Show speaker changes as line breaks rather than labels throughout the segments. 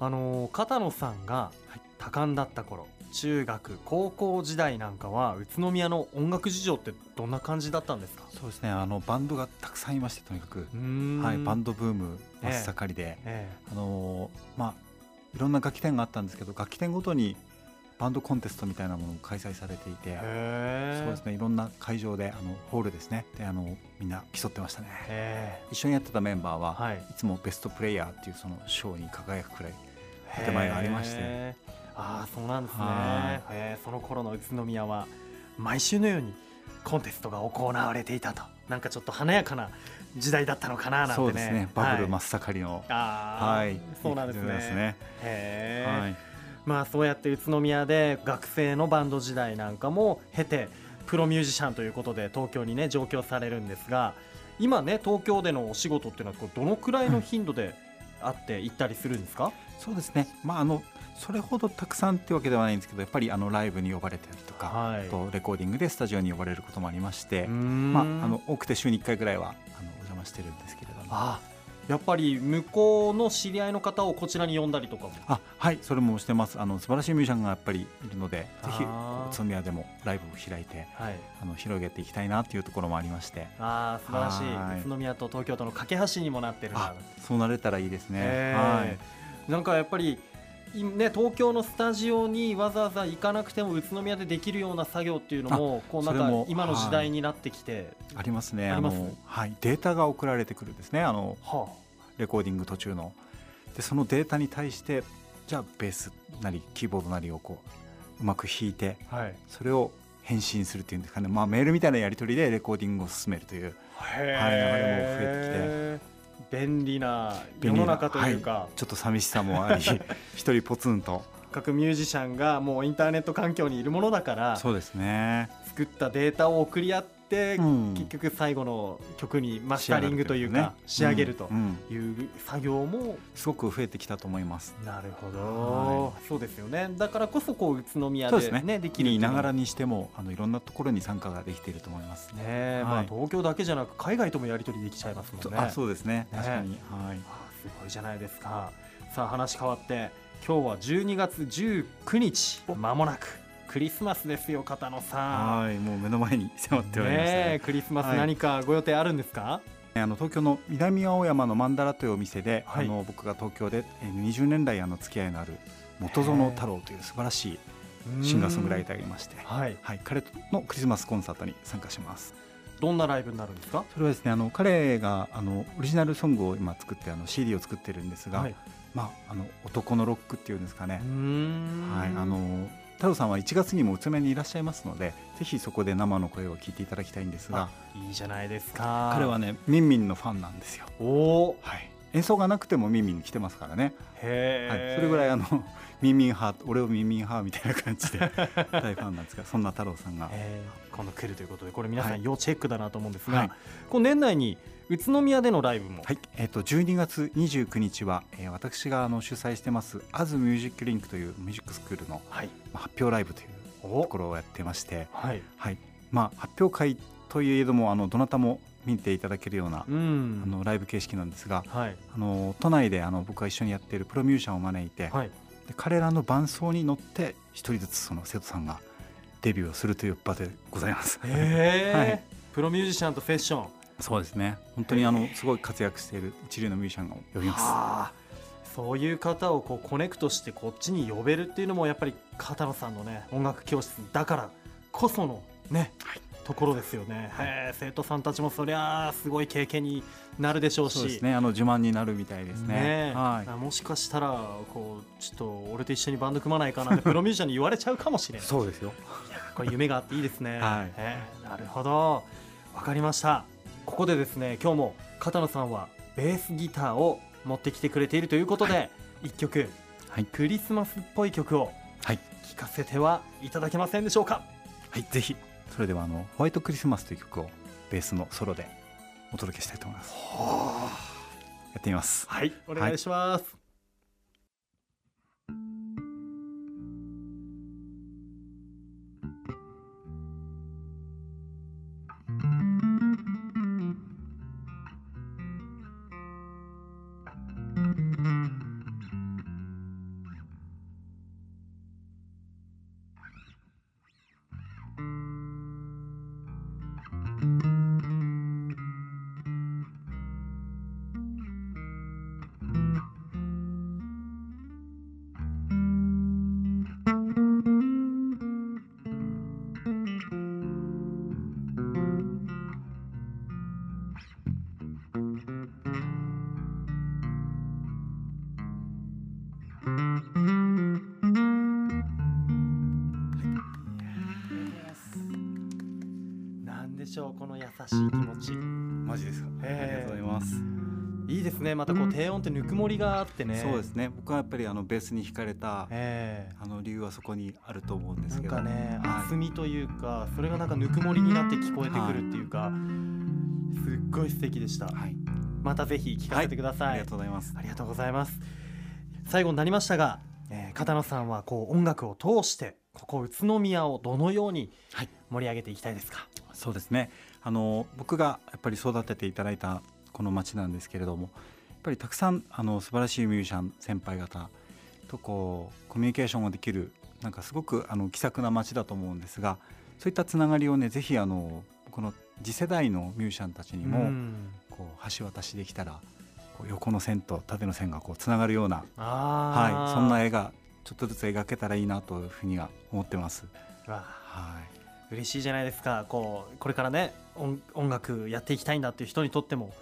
あの片野さんが多感だった頃中学高校時代なんかは宇都宮の音楽事情ってどんな感じだったんですか？
そうですね。あのバンドがたくさんいましてとにかく、
は
はい、バンドブーム真っ盛りで、
え
あのまあいろんな楽器店があったんですけど楽器店ごとにバンドコンテストみたいなものを開催されていて
え
そうですね。いろんな会場であのホールですね。であのみんな競ってましたね。
え
一緒にやってたメンバーは、
はい。
い、つもベストプレイヤーっていうその賞に輝くくらい建前がありまして。
ああそうなんですね。その頃の宇都宮は毎週のようにコンテストが行われていたと。なんかちょっと華やかな時代だったのかななんてね。
そうですね。バブル真
はい。
っ盛りの、
ああ、
はい。
そうなんですね。
ですね。
へえ、
はい
まあそうやって宇都宮で学生のバンド時代なんかも経てプロミュージシャンということで東京にね上京されるんですが今ね東京でのお仕事っていうのはどのくらいの頻度であって行ったりするんですか、
そうですね。まああのそれほどたくさんってわけではないんですけどやっぱりあのライブに呼ばれたりとか、
はい。
あとレコーディングでスタジオに呼ばれることもありまして、
ま
まあ、あの多くて週に1回ぐらいはあのお邪魔してるんですけれども。
あやっぱり向こうの知り合いの方をこちらに呼んだりとかも。
あはいそれもしてます。あの素晴らしいミュージシャンがやっぱりいるのでぜひ宇都宮でもライブを開いて
はい。
あの広げていきたいなっていうところもありまして。
ああ素晴らし
はい。
い宇都宮と東京との架け橋にもなってる
そうなれたらいいですね、
え
はい。
ーなんかやっぱりいね、東京のスタジオにわざわざ行かなくても宇都宮でできるような作業っていうのもこうなんか今の時代になってきて、
ありますね。
あ
の、はい、データが送られてくるんですね。あの
は
レコーディング途中の。でそのデータに対してじゃあベースなりキーボードなりをこううまく弾いて
あ、はい、
それを返信するっていうんですかね、まあ、メールみたいなやり取りでレコーディングを進めるという。
へー。便利な世
便利な
の中というか、
はちょっと寂しさもあり 一人ポツンと。
各ミュージシャンがもうインターネット環境にいるものだから
そうですね、
作ったデータを送り合って、
うん。
結局最後の曲にマスタリングというか仕上げるという作業も
すごく増えてきたと思います。
なるほ
は
ど、そうですよね。だからこそこう宇都宮
で
ね
ね。
できる
ながら
ね
にしてもあのいろんなところに参加ができていると思います。
え、まあ、
はい
東京だけじゃなく海外ともやり取りできちゃいますもんね。
あそうですね。
ね
確かに、はい。
あすごいじゃないですか。さあ話変わって今日は12月19日まもなくクリスマスですよ片野さん。
はいもう目の前に迫っておりました
ね。え
ね
クリスマス
はい。
何かご予定あるんですか、
あの東京の南青山のマンダラというお店で、
はい。
あの僕が東京でえー20年来あの付き合いのある元園太郎という素晴らしいシンガーソングライターがいまして、
はい。
はい、彼のクリスマスコンサートに参加します。
どんなライブになるんですか？
それはですねあの彼があのオリジナルソングを今作ってあの CD を作ってるんですが、
はい。
まあ、あの男のロックっていうんですかね。
う、ん。
はい、あの太郎さんは1月にも宇都宮にいらっしゃいますのでぜひそこで生の声を聞いていただきたいんですが
いいじゃないですか。
彼はねミンミンのファンなんですよ、
おお
はい、演奏がなくてもミンミンに来てますからね、
へ
はい、
え、
それぐらいあのミンミン派俺をミンミン派みたいな感じで 大ファンなんですがそんな太郎さんが、
えー。今度来るということでこれ皆さ
はい。
ん要チェックだなと思うんですが、
はい。
この年内に宇都宮でのライブも、
はい、えっ、と12月29日は、えー私があの主催してますアズミュージックリンクというミュージックスクールの
はい。
まあ発表ライブという
お。
ところをやってまして、
はい。
はい、まあ発表会といえどもあのどなたも見ていただけるような、
うん。
あのライブ形式なんですが、
はい。
あの都内であの僕が一緒にやっているプロミュージシャンを招いて、
はい。
で彼らの伴奏に乗って一人ずつその生徒さんがデビューをするという場でございます。はい。
プロミュージシャンとセッション。
そうですね。本当にあのすごい活躍している一流のミュージシャンを呼びます。
はあ。そういう方をこうコネクトしてこっちに呼べるっていうのもやっぱり片野さんのね音楽教室だからこそのね、ところですよね、へえ生徒さんたちもそりゃあすごい経験になるでしょうし。
ね。あの自慢になるみたいですね。
ねえ。
はい。
あもしかしたらこうちょっと俺と一緒にバンド組まないかなって プロミュージシャンに言われちゃうかもしれない。
そうですよ。
これ夢があっていいですね、
はい。
ええなるほど。わかりました。ここでですね今日も片野さんはベースギターを持ってきてくれているということで、一曲、
はい。
クリスマスっぽい曲を
はい。
聴かせてはいただけませんでしょうか？
はいぜひそれではあのホワイトクリスマスという曲をベースのソロでお届けしたいと思います。やってみます。
はいお願いします、しい気持ち。
マジですか？ありがとうございます。
いいですね。またこう低音ってぬくもりがあってね。
そうですね。僕はやっぱりあのベースに惹かれた
え
あの理由はそこにあると思うんですけど。
かね
はい。
厚みというかそれがなんかぬくもりになって聞こえてくるっていうか、すっごい素敵でした。
はい。
またぜひ聞かせてください、
ありがとうございます。
ありがとうございます。最後になりましたが、えー片野さんはこう音楽を通してここ宇都宮をどのように
はい。
盛り上げていきたいですか、
そうですねあの僕がやっぱり育てていただいたこの町なんですけれどもやっぱりたくさんあの素晴らしいミュージシャン先輩方とこうコミュニケーションができるなんかすごくあの気さくな町だと思うんですがそういったつながりをねぜひあのこの次世代のミュージシャンたちにも、
うん。
こう橋渡しできたらこう横の線と縦の線がこうつながるような、はい、そんな絵がちょっとずつ描けたらいいなというふうには思ってます。
わ
はい
嬉しいじゃないですか。こうこれからね音音楽やっていきたいんだっていう人にとっても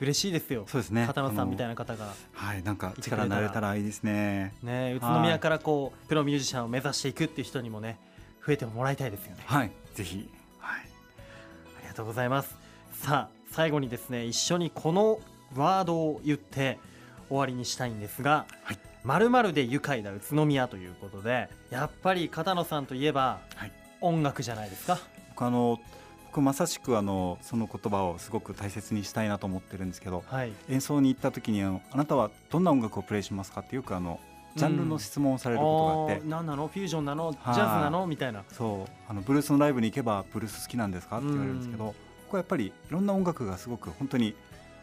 嬉しいですよ。
そうですね。
片野さんみたい
な
な方が。
はいなんか力になれたらいいですね。
ね宇都宮からこうプロミュージシャンを目指していくっていう人にもね増えてもらいたいですよね。
はいぜひ。はい。
ありがとうございます。さあ最後にですね一緒にこのワードを言って終わりにしたいんですが
はい。
まるまるで愉快な宇都宮ということでやっぱり片野さんといえば、
はい
音楽じゃないですか？
僕あの僕まさしくあのその言葉をすごく大切にしたいなと思ってるんですけど
はい。
演奏に行った時にあのあなたはどんな音楽をプレイしますかってよくあのジャンルの質問をされることがあって、
あー何なの？フュージョンなの？ジ
はい。
ャズなの？みたいな。
そう。あのブルースのライブに行けばブルース好きなんですかって言われるんですけど、
うん。
ここはやっぱりいろんな音楽がすごく本当に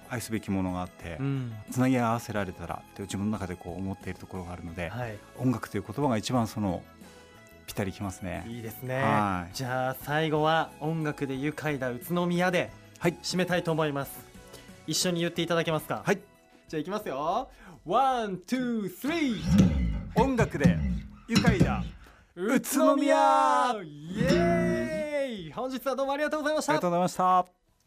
愛すべきものがあって、
うん。
つなぎ合わせられたらって自分の中でこう思っているところがあるので、
はい。
音楽という言葉が一番そのぴったりきますね。
いいですね。
はい。
じゃあ最後は音楽で愉快な宇都宮で
はい。
締めたいと思います。一緒に言っていただけますか？
はい。
じゃあいきますよ。 one、two、three
音楽で愉快だ
宇都宮。イエーイ本日はどうもありがとうございました。
ありがとうございました。